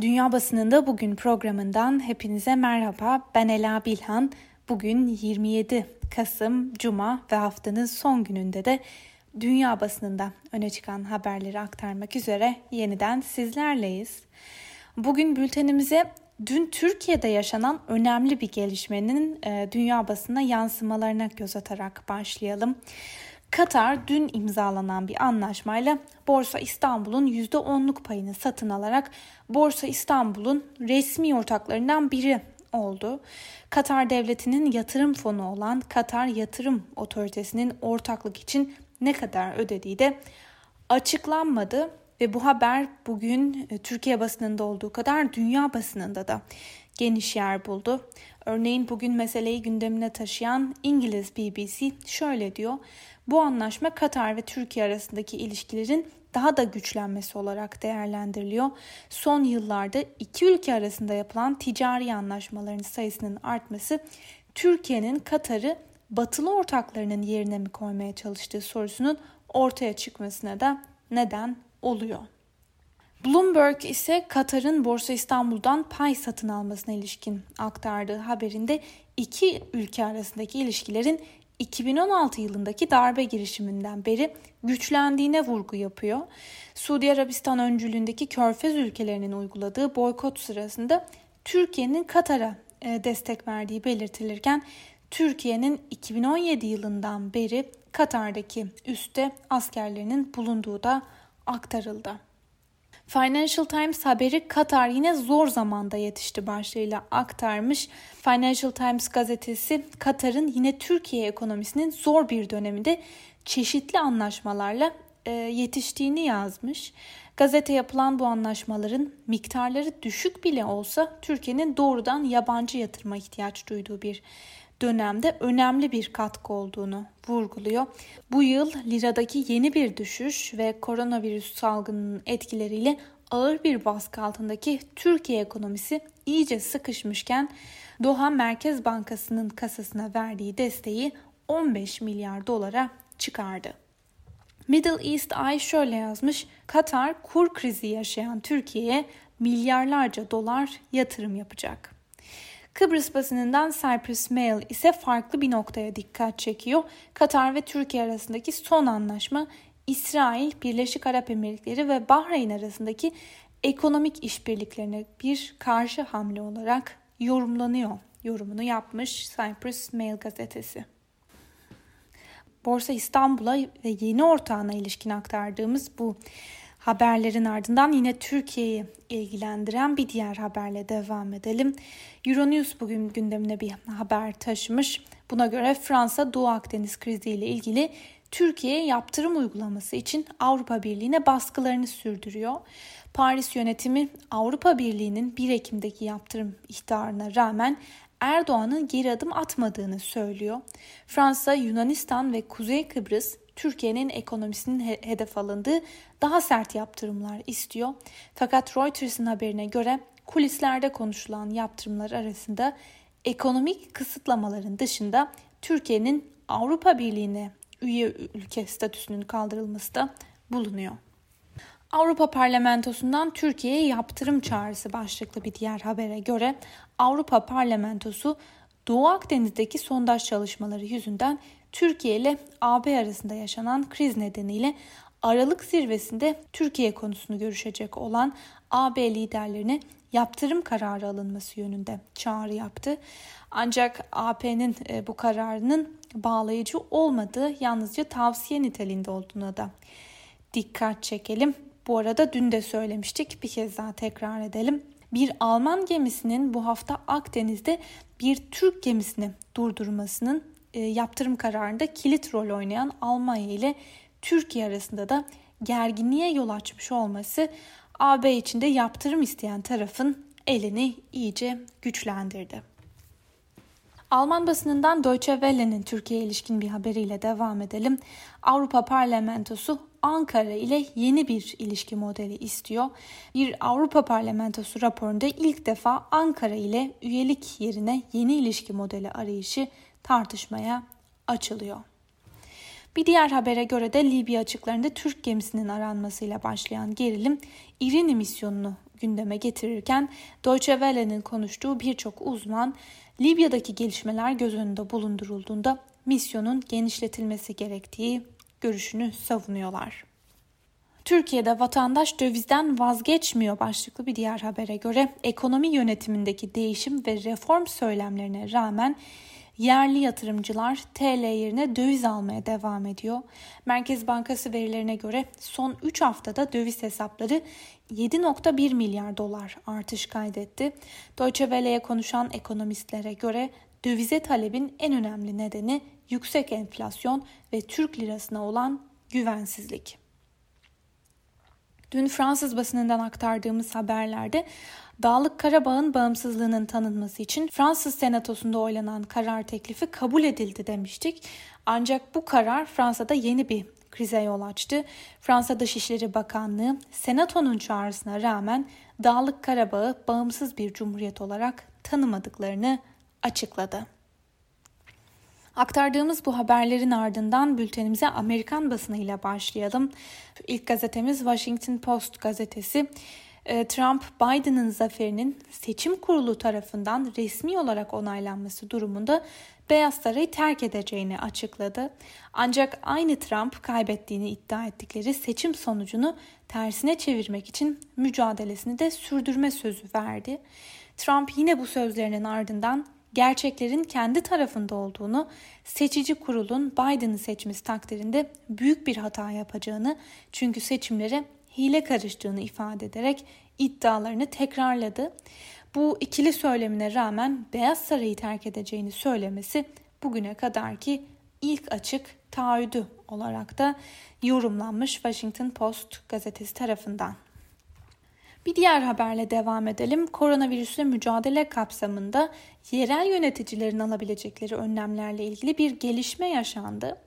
Dünya Basınında Bugün programından hepinize merhaba. Ben Ela Bilhan. Bugün 27 Kasım Cuma ve haftanın son gününde de dünya basınında öne çıkan haberleri aktarmak üzere yeniden sizlerleyiz. Bugün bültenimize dün Türkiye'de yaşanan önemli bir gelişmenin e, dünya basına yansımalarına göz atarak başlayalım. Katar dün imzalanan bir anlaşmayla Borsa İstanbul'un %10'luk payını satın alarak Borsa İstanbul'un resmi ortaklarından biri oldu. Katar devletinin yatırım fonu olan Katar Yatırım Otoritesi'nin ortaklık için ne kadar ödediği de açıklanmadı ve bu haber bugün e, Türkiye basınında olduğu kadar dünya basınında da geniş yer buldu. Örneğin bugün meseleyi gündemine taşıyan İngiliz BBC şöyle diyor. Bu anlaşma Katar ve Türkiye arasındaki ilişkilerin daha da güçlenmesi olarak değerlendiriliyor. Son yıllarda iki ülke arasında yapılan ticari anlaşmaların sayısının artması Türkiye'nin Katar'ı batılı ortaklarının yerine mi koymaya çalıştığı sorusunun ortaya çıkmasına da neden oluyor. Bloomberg ise Katar'ın Borsa İstanbul'dan pay satın almasına ilişkin aktardığı haberinde iki ülke arasındaki ilişkilerin 2016 yılındaki darbe girişiminden beri güçlendiğine vurgu yapıyor. Suudi Arabistan öncülüğündeki Körfez ülkelerinin uyguladığı boykot sırasında Türkiye'nin Katar'a e, destek verdiği belirtilirken Türkiye'nin 2017 yılından beri Katar'daki üste askerlerinin bulunduğu da aktarıldı. Financial Times haberi Katar yine zor zamanda yetişti başlığıyla aktarmış. Financial Times gazetesi Katar'ın yine Türkiye ekonomisinin zor bir döneminde çeşitli anlaşmalarla e, yetiştiğini yazmış. Gazete yapılan bu anlaşmaların miktarları düşük bile olsa Türkiye'nin doğrudan yabancı yatırıma ihtiyaç duyduğu bir dönemde önemli bir katkı olduğunu vurguluyor. Bu yıl liradaki yeni bir düşüş ve koronavirüs salgınının etkileriyle ağır bir baskı altındaki Türkiye ekonomisi iyice sıkışmışken Doha Merkez Bankası'nın kasasına verdiği desteği 15 milyar dolara çıkardı. Middle East Eye şöyle yazmış. Katar kur krizi yaşayan Türkiye'ye milyarlarca dolar yatırım yapacak. Kıbrıs basınından Cyprus Mail ise farklı bir noktaya dikkat çekiyor. Katar ve Türkiye arasındaki son anlaşma İsrail, Birleşik Arap Emirlikleri ve Bahreyn arasındaki ekonomik işbirliklerine bir karşı hamle olarak yorumlanıyor. Yorumunu yapmış Cyprus Mail gazetesi. Borsa İstanbul'a ve yeni ortağına ilişkin aktardığımız bu haberlerin ardından yine Türkiye'yi ilgilendiren bir diğer haberle devam edelim. Euronews bugün gündemine bir haber taşımış. Buna göre Fransa Doğu Akdeniz kriziyle ilgili Türkiye'ye yaptırım uygulaması için Avrupa Birliği'ne baskılarını sürdürüyor. Paris yönetimi Avrupa Birliği'nin 1 Ekim'deki yaptırım ihtarına rağmen Erdoğan'ın geri adım atmadığını söylüyor. Fransa, Yunanistan ve Kuzey Kıbrıs Türkiye'nin ekonomisinin hedef alındığı daha sert yaptırımlar istiyor. Fakat Reuters'ın haberine göre kulislerde konuşulan yaptırımlar arasında ekonomik kısıtlamaların dışında Türkiye'nin Avrupa Birliği'ne üye ülke statüsünün kaldırılması da bulunuyor. Avrupa Parlamentosu'ndan Türkiye'ye yaptırım çağrısı başlıklı bir diğer habere göre Avrupa Parlamentosu Doğu Akdeniz'deki sondaj çalışmaları yüzünden Türkiye ile AB arasında yaşanan kriz nedeniyle Aralık zirvesinde Türkiye konusunu görüşecek olan AB liderlerine yaptırım kararı alınması yönünde çağrı yaptı. Ancak AP'nin e, bu kararının bağlayıcı olmadığı yalnızca tavsiye niteliğinde olduğuna da dikkat çekelim. Bu arada dün de söylemiştik bir kez daha tekrar edelim. Bir Alman gemisinin bu hafta Akdeniz'de bir Türk gemisini durdurmasının yaptırım kararında kilit rol oynayan Almanya ile Türkiye arasında da gerginliğe yol açmış olması AB içinde yaptırım isteyen tarafın elini iyice güçlendirdi. Alman basınından Deutsche Welle'nin Türkiye ilişkin bir haberiyle devam edelim. Avrupa Parlamentosu Ankara ile yeni bir ilişki modeli istiyor. Bir Avrupa Parlamentosu raporunda ilk defa Ankara ile üyelik yerine yeni ilişki modeli arayışı tartışmaya açılıyor. Bir diğer habere göre de Libya açıklarında Türk gemisinin aranmasıyla başlayan gerilim İrini misyonunu gündeme getirirken Deutsche Welle'nin konuştuğu birçok uzman Libya'daki gelişmeler göz önünde bulundurulduğunda misyonun genişletilmesi gerektiği görüşünü savunuyorlar. Türkiye'de vatandaş dövizden vazgeçmiyor başlıklı bir diğer habere göre ekonomi yönetimindeki değişim ve reform söylemlerine rağmen yerli yatırımcılar TL yerine döviz almaya devam ediyor. Merkez Bankası verilerine göre son 3 haftada döviz hesapları 7.1 milyar dolar artış kaydetti. Deutsche Welle'ye konuşan ekonomistlere göre dövize talebin en önemli nedeni yüksek enflasyon ve Türk lirasına olan güvensizlik. Dün Fransız basınından aktardığımız haberlerde Dağlık Karabağ'ın bağımsızlığının tanınması için Fransız Senatosu'nda oylanan karar teklifi kabul edildi demiştik. Ancak bu karar Fransa'da yeni bir krize yol açtı. Fransa Dışişleri Bakanlığı Senato'nun çağrısına rağmen Dağlık Karabağ'ı bağımsız bir cumhuriyet olarak tanımadıklarını açıkladı. Aktardığımız bu haberlerin ardından bültenimize Amerikan basınıyla başlayalım. İlk gazetemiz Washington Post gazetesi. Ee, Trump, Biden'ın zaferinin seçim kurulu tarafından resmi olarak onaylanması durumunda Beyaz Sarayı terk edeceğini açıkladı. Ancak aynı Trump kaybettiğini iddia ettikleri seçim sonucunu tersine çevirmek için mücadelesini de sürdürme sözü verdi. Trump yine bu sözlerinin ardından gerçeklerin kendi tarafında olduğunu, seçici kurulun Biden'ı seçmesi takdirinde büyük bir hata yapacağını çünkü seçimlere hile karıştığını ifade ederek iddialarını tekrarladı. Bu ikili söylemine rağmen Beyaz Sarayı terk edeceğini söylemesi bugüne kadarki ilk açık taahhüdü olarak da yorumlanmış Washington Post gazetesi tarafından. Bir diğer haberle devam edelim. Koronavirüsle mücadele kapsamında yerel yöneticilerin alabilecekleri önlemlerle ilgili bir gelişme yaşandı.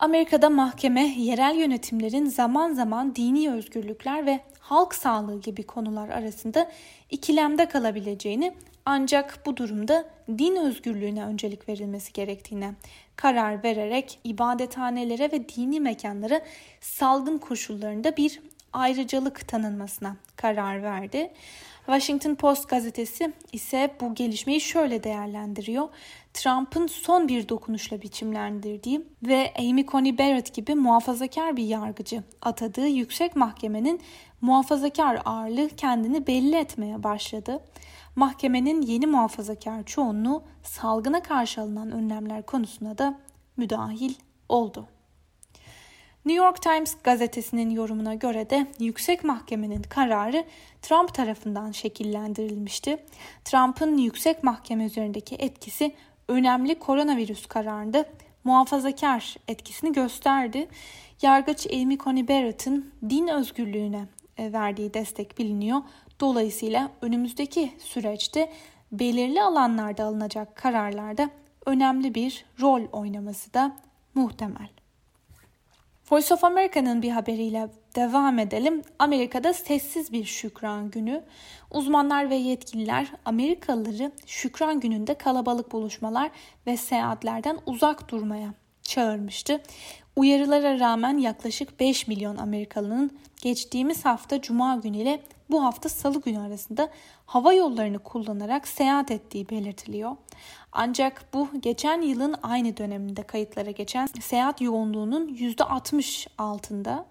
Amerika'da mahkeme yerel yönetimlerin zaman zaman dini özgürlükler ve halk sağlığı gibi konular arasında ikilemde kalabileceğini ancak bu durumda din özgürlüğüne öncelik verilmesi gerektiğine karar vererek ibadethanelere ve dini mekanlara salgın koşullarında bir ayrıcalık tanınmasına karar verdi. Washington Post gazetesi ise bu gelişmeyi şöyle değerlendiriyor. Trump'ın son bir dokunuşla biçimlendirdiği ve Amy Coney Barrett gibi muhafazakar bir yargıcı atadığı yüksek mahkemenin muhafazakar ağırlığı kendini belli etmeye başladı. Mahkemenin yeni muhafazakar çoğunluğu salgına karşı alınan önlemler konusuna da müdahil oldu. New York Times gazetesinin yorumuna göre de yüksek mahkemenin kararı Trump tarafından şekillendirilmişti. Trump'ın yüksek mahkeme üzerindeki etkisi önemli koronavirüs kararında muhafazakar etkisini gösterdi. Yargıç Amy Coney Barrett'ın din özgürlüğüne e, verdiği destek biliniyor. Dolayısıyla önümüzdeki süreçte belirli alanlarda alınacak kararlarda önemli bir rol oynaması da muhtemel. Voice of America'nın bir haberiyle devam edelim. Amerika'da sessiz bir şükran günü. Uzmanlar ve yetkililer Amerikalıları şükran gününde kalabalık buluşmalar ve seyahatlerden uzak durmaya çağırmıştı. Uyarılara rağmen yaklaşık 5 milyon Amerikalının geçtiğimiz hafta Cuma günü ile bu hafta Salı günü arasında hava yollarını kullanarak seyahat ettiği belirtiliyor. Ancak bu geçen yılın aynı döneminde kayıtlara geçen seyahat yoğunluğunun %60 altında.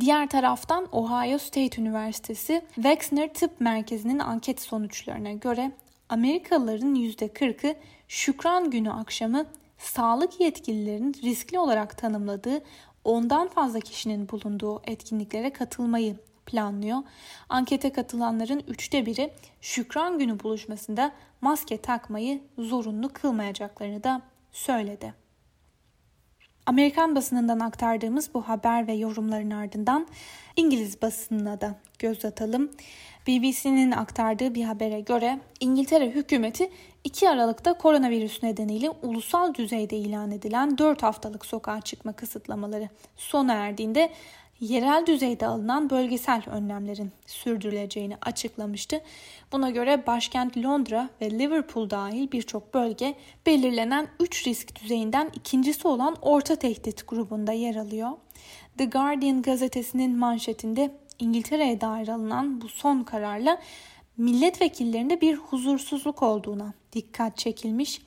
Diğer taraftan Ohio State Üniversitesi Wexner Tıp Merkezi'nin anket sonuçlarına göre Amerikalıların %40'ı Şükran Günü akşamı sağlık yetkililerinin riskli olarak tanımladığı ondan fazla kişinin bulunduğu etkinliklere katılmayı planlıyor. Ankete katılanların üçte biri Şükran Günü buluşmasında maske takmayı zorunlu kılmayacaklarını da söyledi. Amerikan basınından aktardığımız bu haber ve yorumların ardından İngiliz basınına da göz atalım. BBC'nin aktardığı bir habere göre İngiltere hükümeti 2 Aralık'ta koronavirüs nedeniyle ulusal düzeyde ilan edilen 4 haftalık sokağa çıkma kısıtlamaları sona erdiğinde yerel düzeyde alınan bölgesel önlemlerin sürdürüleceğini açıklamıştı. Buna göre başkent Londra ve Liverpool dahil birçok bölge belirlenen 3 risk düzeyinden ikincisi olan orta tehdit grubunda yer alıyor. The Guardian gazetesinin manşetinde İngiltere'ye dair alınan bu son kararla milletvekillerinde bir huzursuzluk olduğuna dikkat çekilmiş.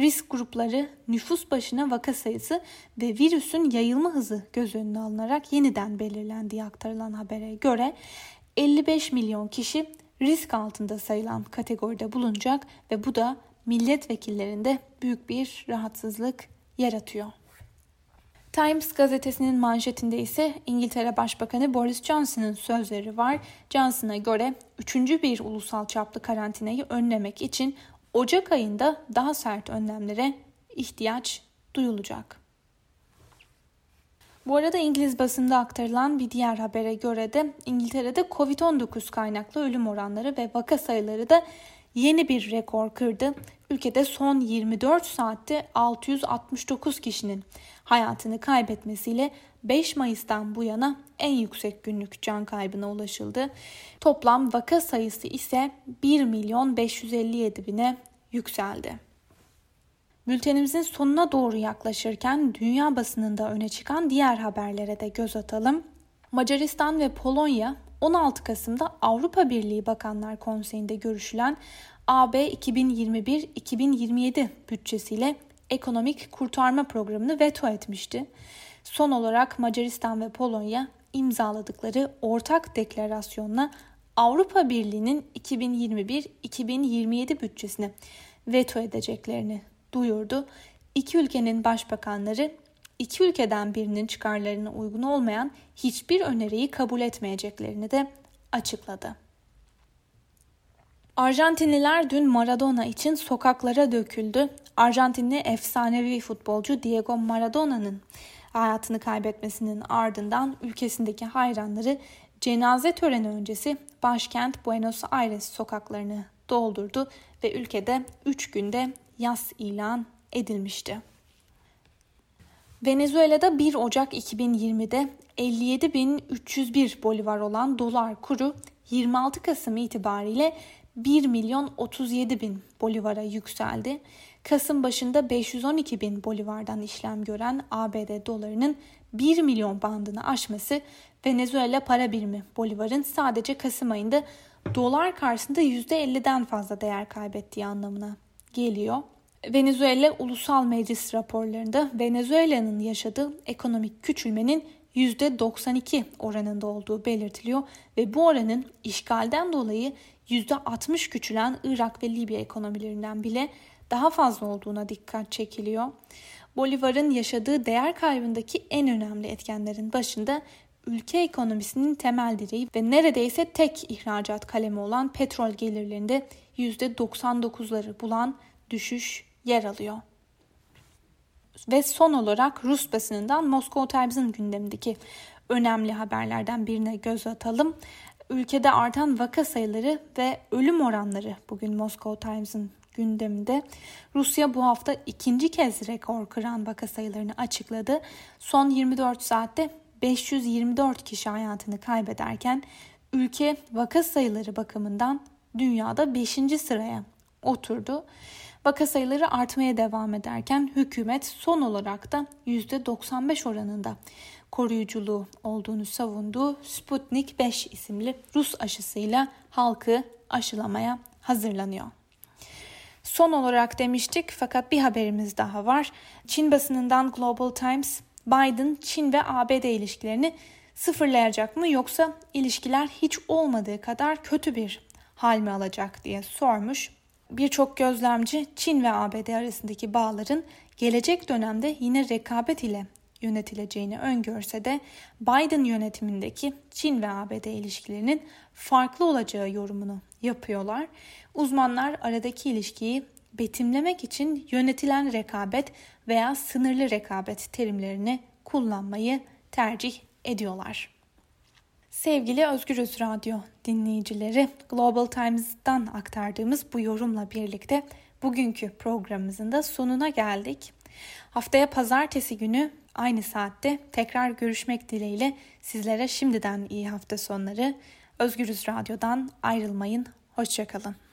Risk grupları, nüfus başına vaka sayısı ve virüsün yayılma hızı göz önüne alınarak yeniden belirlendiği aktarılan habere göre 55 milyon kişi risk altında sayılan kategoride bulunacak ve bu da milletvekillerinde büyük bir rahatsızlık yaratıyor. Times gazetesinin manşetinde ise İngiltere Başbakanı Boris Johnson'ın sözleri var. Johnson'a göre üçüncü bir ulusal çaplı karantinayı önlemek için Ocak ayında daha sert önlemlere ihtiyaç duyulacak. Bu arada İngiliz basında aktarılan bir diğer habere göre de İngiltere'de Covid-19 kaynaklı ölüm oranları ve vaka sayıları da yeni bir rekor kırdı. Ülkede son 24 saatte 669 kişinin hayatını kaybetmesiyle 5 Mayıs'tan bu yana en yüksek günlük can kaybına ulaşıldı. Toplam vaka sayısı ise 1 milyon 557 bine yükseldi. Bültenimizin sonuna doğru yaklaşırken dünya basınında öne çıkan diğer haberlere de göz atalım. Macaristan ve Polonya 16 Kasım'da Avrupa Birliği Bakanlar Konseyi'nde görüşülen AB 2021-2027 bütçesiyle ekonomik kurtarma programını veto etmişti. Son olarak Macaristan ve Polonya imzaladıkları ortak deklarasyonla Avrupa Birliği'nin 2021-2027 bütçesini veto edeceklerini duyurdu. İki ülkenin başbakanları iki ülkeden birinin çıkarlarına uygun olmayan hiçbir öneriyi kabul etmeyeceklerini de açıkladı. Arjantinliler dün Maradona için sokaklara döküldü. Arjantinli efsanevi futbolcu Diego Maradona'nın hayatını kaybetmesinin ardından ülkesindeki hayranları cenaze töreni öncesi başkent Buenos Aires sokaklarını doldurdu ve ülkede 3 günde yas ilan edilmişti. Venezuela'da 1 Ocak 2020'de 57.301 bolivar olan dolar kuru 26 Kasım itibariyle 1 milyon 37 bin bolivara yükseldi. Kasım başında 512 bin bolivardan işlem gören ABD dolarının 1 milyon bandını aşması Venezuela para birimi bolivarın sadece Kasım ayında dolar karşısında %50'den fazla değer kaybettiği anlamına geliyor. Venezuela Ulusal Meclis raporlarında Venezuela'nın yaşadığı ekonomik küçülmenin %92 oranında olduğu belirtiliyor ve bu oranın işgalden dolayı %60 küçülen Irak ve Libya ekonomilerinden bile daha fazla olduğuna dikkat çekiliyor. Bolivar'ın yaşadığı değer kaybındaki en önemli etkenlerin başında ülke ekonomisinin temel direği ve neredeyse tek ihracat kalemi olan petrol gelirlerinde %99'ları bulan düşüş yer alıyor. Ve son olarak Rus basınından Moscow Times'ın gündemindeki önemli haberlerden birine göz atalım. Ülkede artan vaka sayıları ve ölüm oranları bugün Moscow Times'ın gündeminde. Rusya bu hafta ikinci kez rekor kıran vaka sayılarını açıkladı. Son 24 saatte 524 kişi hayatını kaybederken ülke vaka sayıları bakımından dünyada 5. sıraya oturdu. Vaka sayıları artmaya devam ederken hükümet son olarak da %95 oranında koruyuculuğu olduğunu savunduğu Sputnik 5 isimli Rus aşısıyla halkı aşılamaya hazırlanıyor. Son olarak demiştik fakat bir haberimiz daha var. Çin basınından Global Times Biden Çin ve ABD ilişkilerini sıfırlayacak mı yoksa ilişkiler hiç olmadığı kadar kötü bir hal mi alacak diye sormuş. Birçok gözlemci Çin ve ABD arasındaki bağların gelecek dönemde yine rekabet ile yönetileceğini öngörse de Biden yönetimindeki Çin ve ABD ilişkilerinin farklı olacağı yorumunu yapıyorlar. Uzmanlar aradaki ilişkiyi betimlemek için yönetilen rekabet veya sınırlı rekabet terimlerini kullanmayı tercih ediyorlar. Sevgili Özgürüz Radyo dinleyicileri, Global Times'dan aktardığımız bu yorumla birlikte bugünkü programımızın da sonuna geldik. Haftaya pazartesi günü aynı saatte tekrar görüşmek dileğiyle sizlere şimdiden iyi hafta sonları. Özgürüz Radyo'dan ayrılmayın. Hoşçakalın.